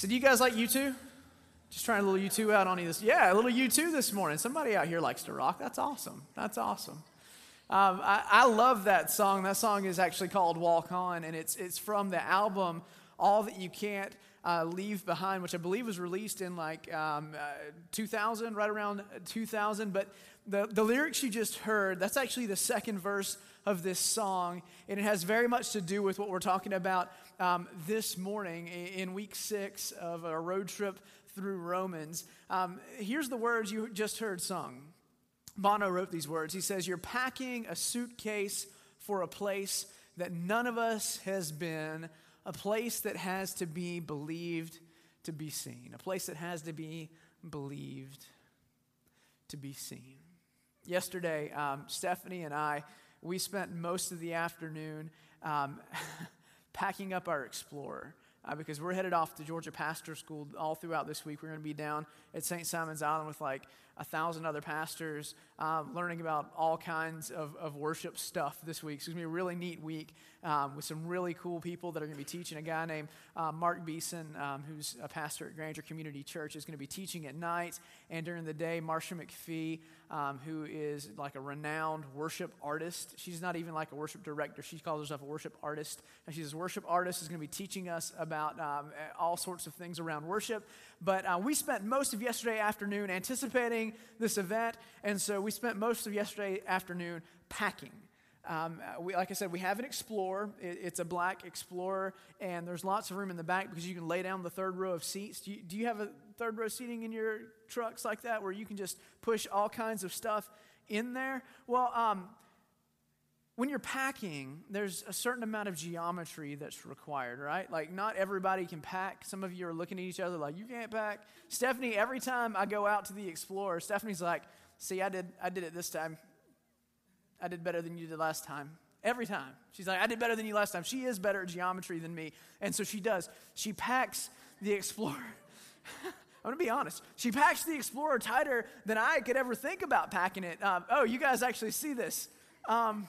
So, do you guys like U2? Just trying a little U2 out on you this. Yeah, a little U2 this morning. Somebody out here likes to rock. That's awesome. That's awesome. Um, I, I, love that song. That song is actually called Walk On, and it's, it's from the album All That You Can't uh, Leave Behind, which I believe was released in like um, uh, 2000, right around 2000. But the, the lyrics you just heard, that's actually the second verse of this song, and it has very much to do with what we're talking about um, this morning in week six of a road trip through Romans. Um, here's the words you just heard sung. Bono wrote these words. He says, You're packing a suitcase for a place that none of us has been, a place that has to be believed to be seen, a place that has to be believed to be seen. Yesterday, um, Stephanie and I, we spent most of the afternoon um, packing up our Explorer uh, because we're headed off to Georgia Pastor School all throughout this week. We're going to be down at St. Simon's Island with like a thousand other pastors, um, learning about all kinds of, of worship stuff this week. So it's going to be a really neat week um, with some really cool people that are going to be teaching. A guy named uh, Mark Beeson, um, who's a pastor at Granger Community Church, is going to be teaching at night. And during the day, Marcia McFee, um, who is like a renowned worship artist. She's not even like a worship director. She calls herself a worship artist. And she's a worship artist, is going to be teaching us about um, all sorts of things around worship. But uh, we spent most of yesterday afternoon anticipating this event. And so we spent most of yesterday afternoon packing. Um, we, like I said, we have an Explorer. It, it's a black Explorer, and there's lots of room in the back because you can lay down the third row of seats. Do you, do you have a third row seating in your trucks like that where you can just push all kinds of stuff in there? Well, um, when you're packing, there's a certain amount of geometry that's required, right? Like, not everybody can pack. Some of you are looking at each other like, you can't pack. Stephanie, every time I go out to the Explorer, Stephanie's like, see, I did, I did it this time. I did better than you did last time. Every time. She's like, I did better than you last time. She is better at geometry than me. And so she does. She packs the Explorer. I'm to be honest. She packs the Explorer tighter than I could ever think about packing it. Um, oh, you guys actually see this. Um,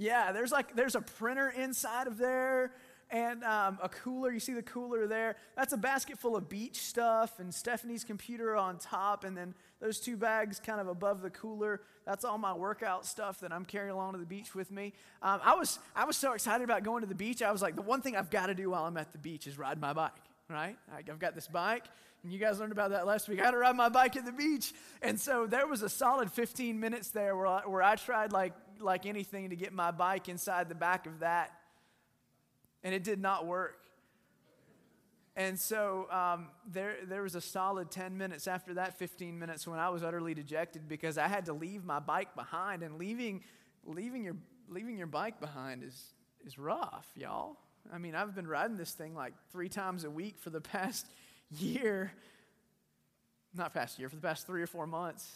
yeah, there's like, there's a printer inside of there and um, a cooler. You see the cooler there? That's a basket full of beach stuff and Stephanie's computer on top, and then those two bags kind of above the cooler. That's all my workout stuff that I'm carrying along to the beach with me. Um, I was I was so excited about going to the beach. I was like, the one thing I've got to do while I'm at the beach is ride my bike. Right? I've got this bike. And you guys learned about that last week. I had to ride my bike at the beach. And so there was a solid 15 minutes there where I, where I tried like, like anything to get my bike inside the back of that and it did not work. And so um, there, there was a solid 10 minutes after that, 15 minutes, when I was utterly dejected because I had to leave my bike behind. And leaving, leaving, your, leaving your bike behind is, is rough, y'all. I mean, I've been riding this thing like three times a week for the past year. Not past year, for the past three or four months.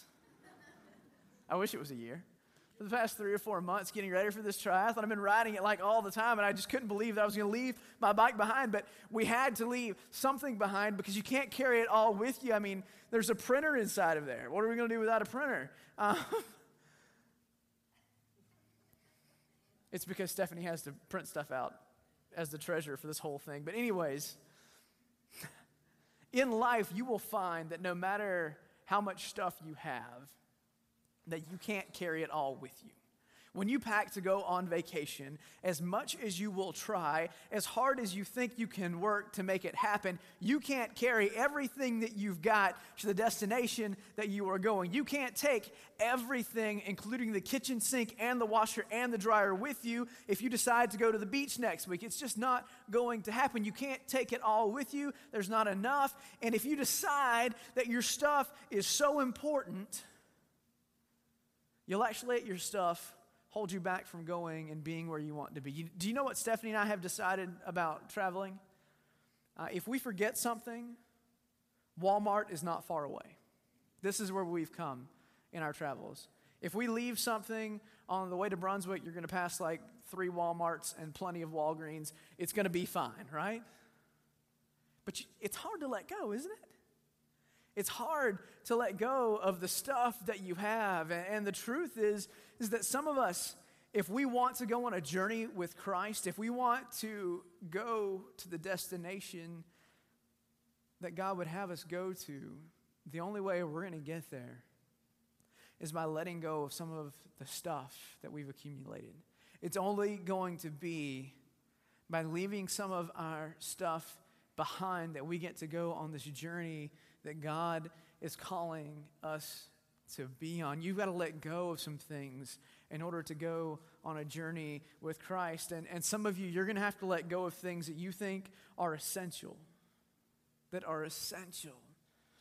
I wish it was a year for the past three or four months getting ready for this triathlon. I've been riding it like all the time, and I just couldn't believe that I was going to leave my bike behind. But we had to leave something behind because you can't carry it all with you. I mean, there's a printer inside of there. What are we going to do without a printer? Um, it's because Stephanie has to print stuff out as the treasurer for this whole thing. But, anyways, in life, you will find that no matter how much stuff you have, that you can't carry it all with you. When you pack to go on vacation, as much as you will try, as hard as you think you can work to make it happen, you can't carry everything that you've got to the destination that you are going. You can't take everything, including the kitchen sink and the washer and the dryer, with you if you decide to go to the beach next week. It's just not going to happen. You can't take it all with you, there's not enough. And if you decide that your stuff is so important, You'll actually let your stuff hold you back from going and being where you want to be. You, do you know what Stephanie and I have decided about traveling? Uh, if we forget something, Walmart is not far away. This is where we've come in our travels. If we leave something on the way to Brunswick, you're going to pass like three Walmarts and plenty of Walgreens. It's going to be fine, right? But you, it's hard to let go, isn't it? It's hard to let go of the stuff that you have. And the truth is, is that some of us, if we want to go on a journey with Christ, if we want to go to the destination, that God would have us go to, the only way we're going to get there is by letting go of some of the stuff that we've accumulated. It's only going to be by leaving some of our stuff behind that we get to go on this journey that God is calling us to be on. You've got to let go of some things in order to go on a journey with Christ. And, and some of you, you're going to have to let go of things that you think are essential. That are essential.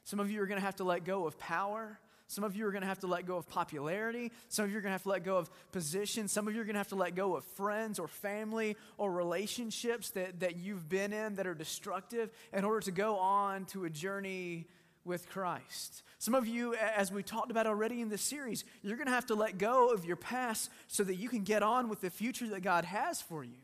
Some of you are going to have to let go of power. Some of you are going to have to let go of popularity. Some of you are going to have to let go of position. Some of you are going to have to let go of friends or family or relationships that, that you've been in that are destructive in order to go on to a journey with Christ. Some of you, as we talked about already in this series, you're going to have to let go of your past so that you can get on with the future that God has for you.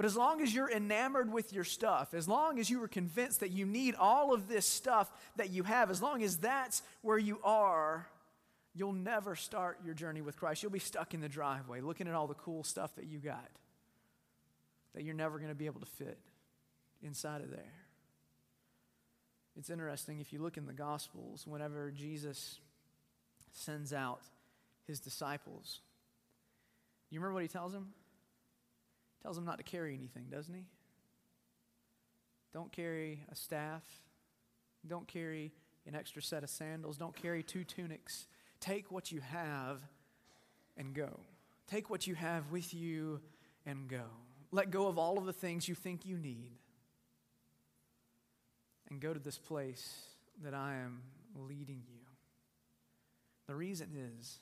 But as long as you're enamored with your stuff, as long as you are convinced that you need all of this stuff that you have, as long as that's where you are, you'll never start your journey with Christ. You'll be stuck in the driveway looking at all the cool stuff that you got that you're never going to be able to fit inside of there. It's interesting if you look in the Gospels, whenever Jesus sends out his disciples, you remember what he tells them? Tells him not to carry anything, doesn't he? Don't carry a staff. Don't carry an extra set of sandals. Don't carry two tunics. Take what you have and go. Take what you have with you and go. Let go of all of the things you think you need and go to this place that I am leading you. The reason is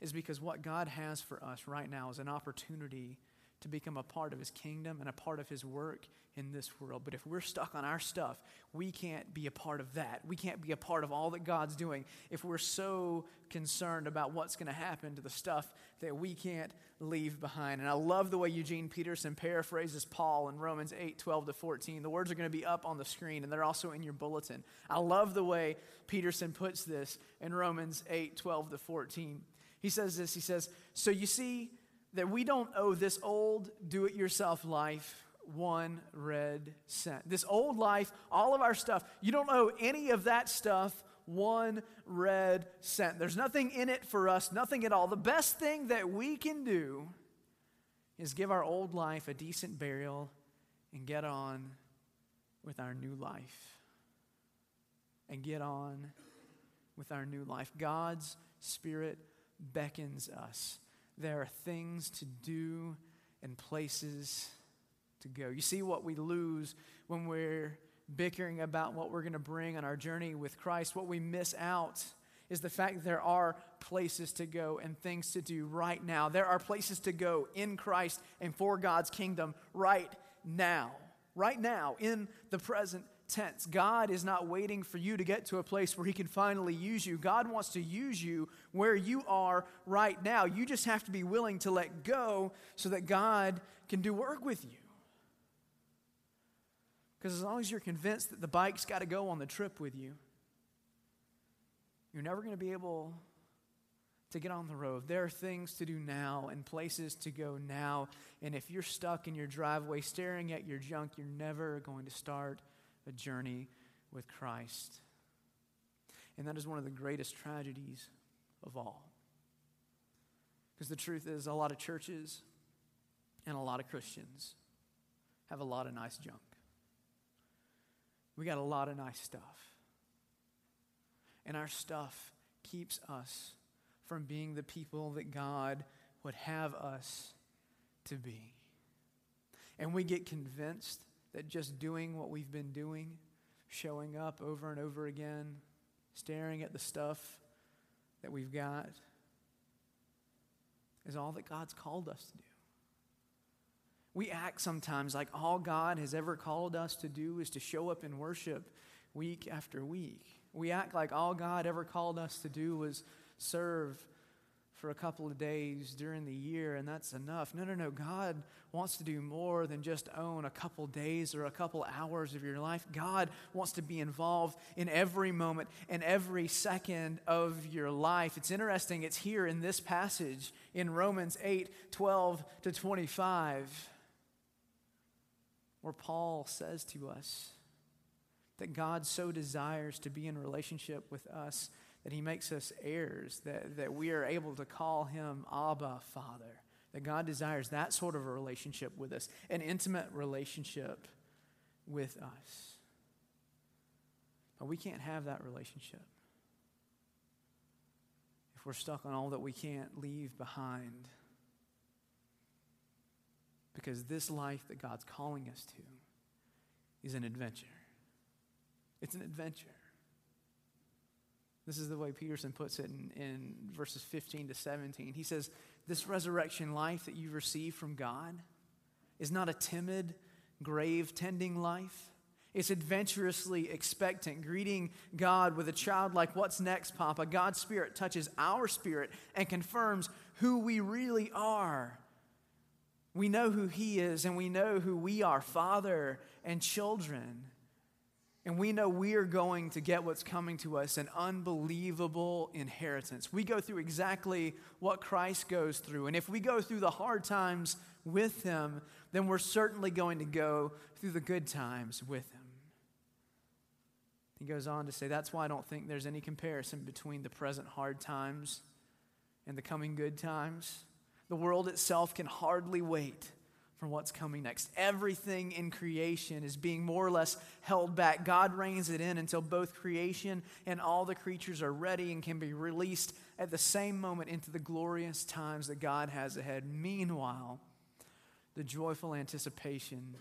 is because what God has for us right now is an opportunity to become a part of his kingdom and a part of his work in this world. But if we're stuck on our stuff, we can't be a part of that. We can't be a part of all that God's doing if we're so concerned about what's going to happen to the stuff that we can't leave behind. And I love the way Eugene Peterson paraphrases Paul in Romans 8 12 to 14. The words are going to be up on the screen and they're also in your bulletin. I love the way Peterson puts this in Romans 8 12 to 14. He says this He says, So you see that we don't owe this old do it yourself life one red cent. This old life, all of our stuff, you don't owe any of that stuff one red cent. There's nothing in it for us, nothing at all. The best thing that we can do is give our old life a decent burial and get on with our new life. And get on with our new life. God's Spirit beckons us. There are things to do and places to go. You see what we lose when we're bickering about what we're going to bring on our journey with Christ. What we miss out is the fact that there are places to go and things to do right now. There are places to go in Christ and for God's kingdom right now. Right now, in the present tense. God is not waiting for you to get to a place where He can finally use you. God wants to use you where you are right now. You just have to be willing to let go so that God can do work with you. Because as long as you're convinced that the bike's got to go on the trip with you, you're never going to be able to get on the road. There are things to do now and places to go now. And if you're stuck in your driveway staring at your junk, you're never going to start a journey with Christ. And that is one of the greatest tragedies of all. Because the truth is, a lot of churches and a lot of Christians have a lot of nice junk. We got a lot of nice stuff. And our stuff keeps us from being the people that God would have us to be. And we get convinced that just doing what we've been doing, showing up over and over again, staring at the stuff that we've got, is all that God's called us to do. We act sometimes like all God has ever called us to do is to show up in worship week after week. We act like all God ever called us to do was serve for a couple of days during the year and that's enough. No, no, no. God wants to do more than just own a couple days or a couple hours of your life. God wants to be involved in every moment and every second of your life. It's interesting, it's here in this passage in Romans 8 12 to 25. where Paul says to us that God so desires to be in relationship with us that he makes us heirs, that, that we are able to call him Abba, Father. That God desires that sort of a relationship with us, an intimate relationship with us. But we can't have that relationship if we're stuck on all that we can't leave behind. Because this life that God's calling us to is an adventure. It's an adventure. This is the way Peterson puts it in, in verses 15 to 17. He says, This resurrection life that you receive from God is not a timid, grave tending life. It's adventurously expectant, greeting God with a childlike, What's next, Papa? God's Spirit touches our spirit and confirms who we really are. We know who He is, and we know who we are, Father and children. And we know we are going to get what's coming to us an unbelievable inheritance. We go through exactly what Christ goes through. And if we go through the hard times with Him, then we're certainly going to go through the good times with Him. He goes on to say, That's why I don't think there's any comparison between the present hard times and the coming good times. The world itself can hardly wait for what's coming next. Everything in creation is being more or less held back. God reins it in until both creation and all the creatures are ready and can be released at the same moment into the glorious times that God has ahead. Meanwhile, the joyful anticipation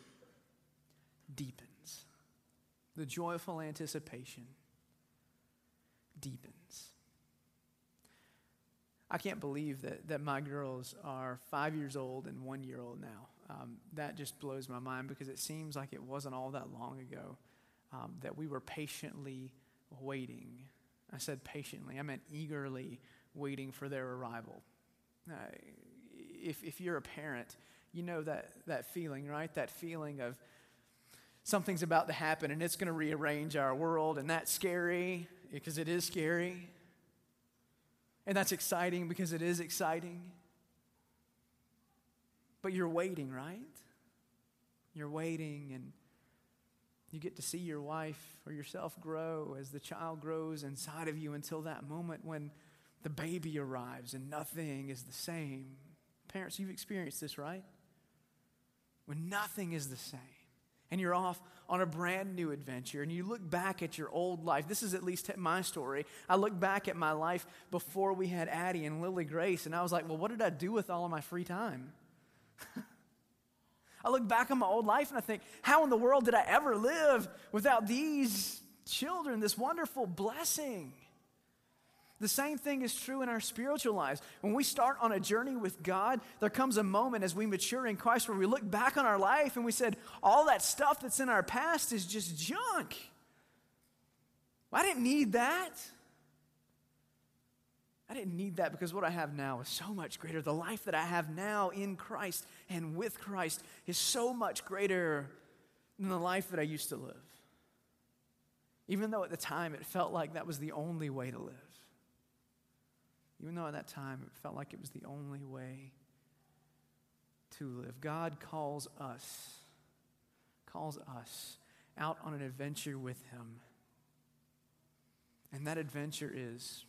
deepens. The joyful anticipation deepens. I can't believe that, that my girls are five years old and one year old now. Um, that just blows my mind because it seems like it wasn't all that long ago um, that we were patiently waiting. I said patiently, I meant eagerly waiting for their arrival. Uh, if, if you're a parent, you know that, that feeling, right? That feeling of something's about to happen and it's going to rearrange our world, and that's scary because it is scary. And that's exciting because it is exciting. But you're waiting, right? You're waiting, and you get to see your wife or yourself grow as the child grows inside of you until that moment when the baby arrives and nothing is the same. Parents, you've experienced this, right? When nothing is the same and you're off on a brand new adventure and you look back at your old life. This is at least my story. I look back at my life before we had Addie and Lily Grace, and I was like, well, what did I do with all of my free time? I look back on my old life and I think, how in the world did I ever live without these children, this wonderful blessing? The same thing is true in our spiritual lives. When we start on a journey with God, there comes a moment as we mature in Christ where we look back on our life and we said, all that stuff that's in our past is just junk. I didn't need that. I didn't need that because what I have now is so much greater. The life that I have now in Christ and with Christ is so much greater than the life that I used to live. Even though at the time it felt like that was the only way to live. Even though at that time it felt like it was the only way to live. God calls us, calls us out on an adventure with Him. And that adventure is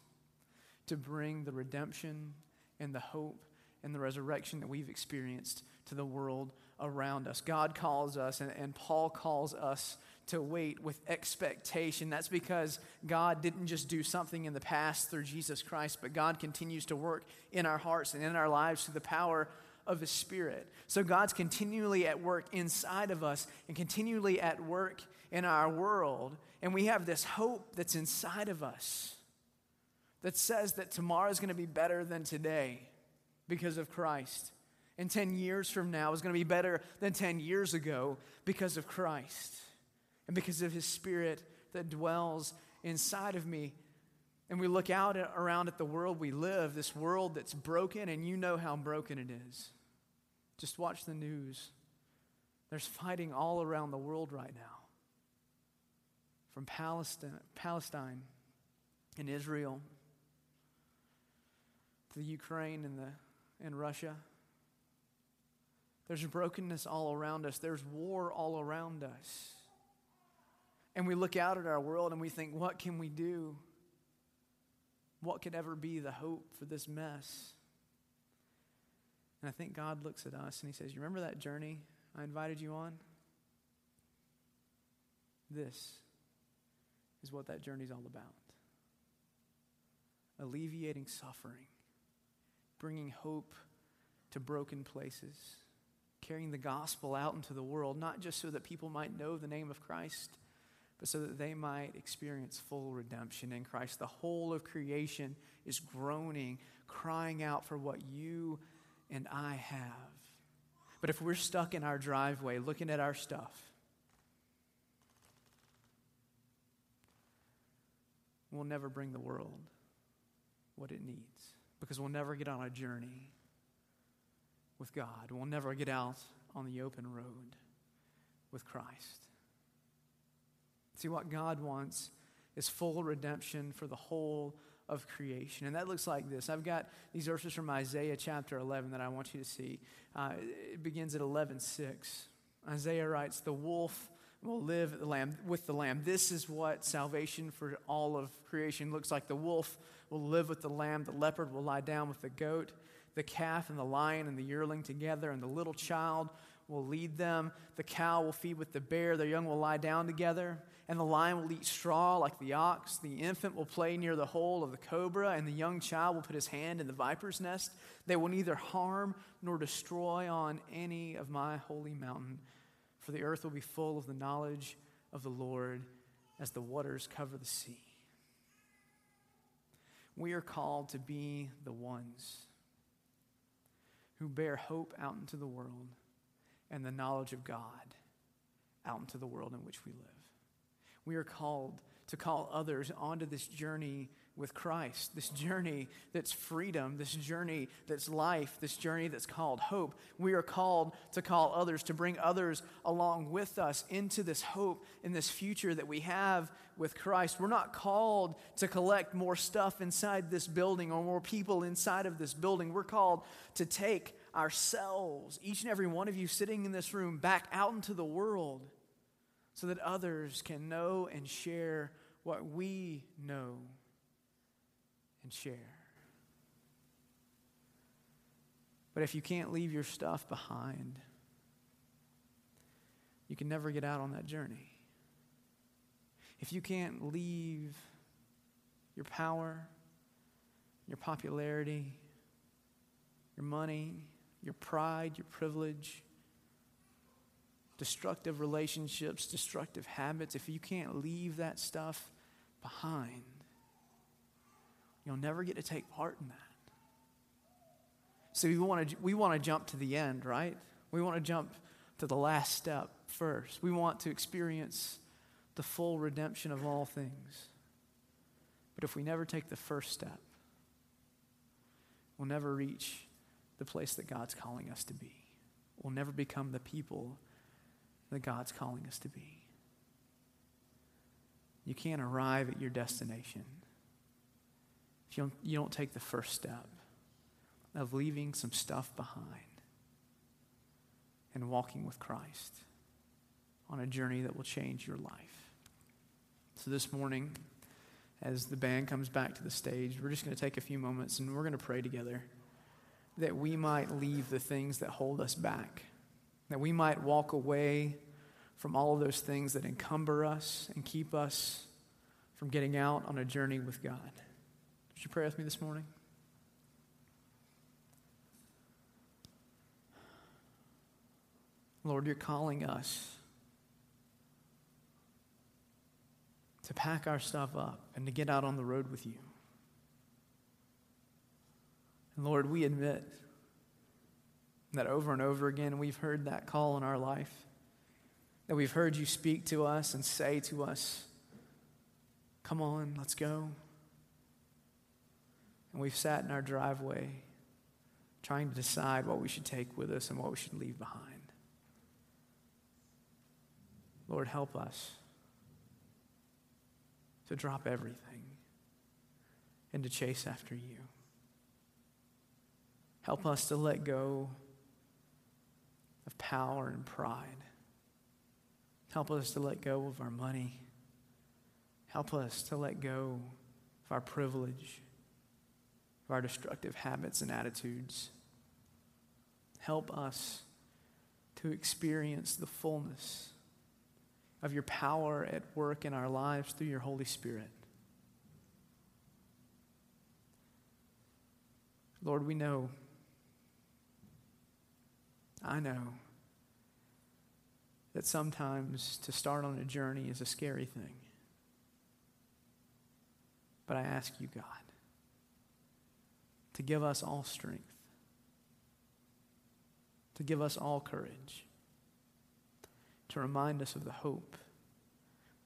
to bring the redemption and the hope and the resurrection that we've experienced to the world around us. God calls us, and, and Paul calls us to wait with expectation. That's because God didn't just do something in the past through Jesus Christ, but God continues to work in our hearts and in our lives through the power of His Spirit. So God's continually at work inside of us and continually at work in our world. And we have this hope that's inside of us that says that tomorrow is going to be better than today because of Christ. And 10 years from now is going to be better than 10 years ago because of Christ and because of his spirit that dwells inside of me. And we look out at, around at the world we live, this world that's broken, and you know how broken it is. Just watch the news. There's fighting all around the world right now. From Palestine, Palestine and Israel to the Ukraine and, the, and Russia There's brokenness all around us, there's war all around us. And we look out at our world and we think, what can we do? What could ever be the hope for this mess? And I think God looks at us and He says, You remember that journey I invited you on? This is what that journey is all about alleviating suffering, bringing hope to broken places, carrying the gospel out into the world, not just so that people might know the name of Christ, but so that they might experience full redemption in Christ. The whole of creation is groaning, crying out for what you and I have. But if we're stuck in our driveway looking at our stuff, we'll never bring the world what it needs because we'll never get on a journey with God. We'll never get out on the open road with Christ. See, what God wants is full redemption for the whole of creation. And that looks like this. I've got these verses from Isaiah chapter 11 that I want you to see. Uh, it begins at 11:6. Isaiah writes, "The wolf will live the lamb, with the lamb. This is what salvation for all of creation looks like. The wolf will live with the lamb, the leopard will lie down with the goat, the calf and the lion and the yearling together, and the little child will lead them. The cow will feed with the bear, their young will lie down together, and the lion will eat straw like the ox. The infant will play near the hole of the cobra, and the young child will put his hand in the viper's nest. They will neither harm nor destroy on any of my holy mountain for the earth will be full of the knowledge of the Lord as the waters cover the sea. We are called to be the ones who bear hope out into the world and the knowledge of God out into the world in which we live. We are called to call others onto this journey with Christ, this journey that's freedom, this journey that's life, this journey that's called hope. We are called to call others, to bring others along with us into this hope in this future that we have with Christ. We're not called to collect more stuff inside this building or more people inside of this building. We're called to take ourselves, each and every one of you sitting in this room, back out into the world so that others can know and share what we know and share. But if you can't leave your stuff behind, you can never get out on that journey. If you can't leave your power, your popularity, your money, your pride, your privilege, destructive relationships, destructive habits, if you can't leave that stuff behind, You'll never get to take part in that. So we want to we want to jump to the end, right? We want to jump to the last step first. We want to experience the full redemption of all things. But if we never take the first step, we'll never reach the place that God's calling us to be. We'll never become the people that God's calling us to be. You can't arrive at your destination if you don't, you don't take the first step of leaving some stuff behind and walking with Christ on a journey that will change your life. So this morning, as the band comes back to the stage, we're just going to take a few moments and we're going to pray together that we might leave the things that hold us back, that we might walk away from all of those things that encumber us and keep us from getting out on a journey with God. Would you pray with me this morning? Lord, you're calling us to pack our stuff up and to get out on the road with you. And Lord, we admit that over and over again we've heard that call in our life, that we've heard you speak to us and say to us, Come on, let's go. And we've sat in our driveway trying to decide what we should take with us and what we should leave behind. Lord, help us to drop everything and to chase after you. Help us to let go of power and pride. Help us to let go of our money. Help us to let go of our privilege, of our destructive habits and attitudes. Help us to experience the fullness of your power at work in our lives through your Holy Spirit. Lord, we know, I know, that sometimes to start on a journey is a scary thing. But I ask you, God, to give us all strength, to give us all courage, to remind us of the hope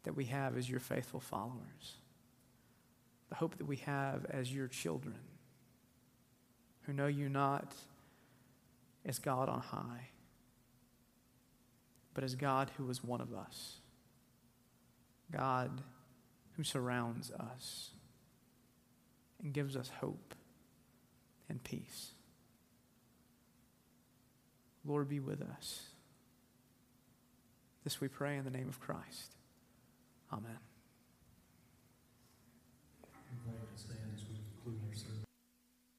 that we have as your faithful followers, the hope that we have as your children who know you not as God on high, but as God who is one of us, God who surrounds us and gives us hope and peace. Lord, be with us. This we pray in the name of Christ. Amen.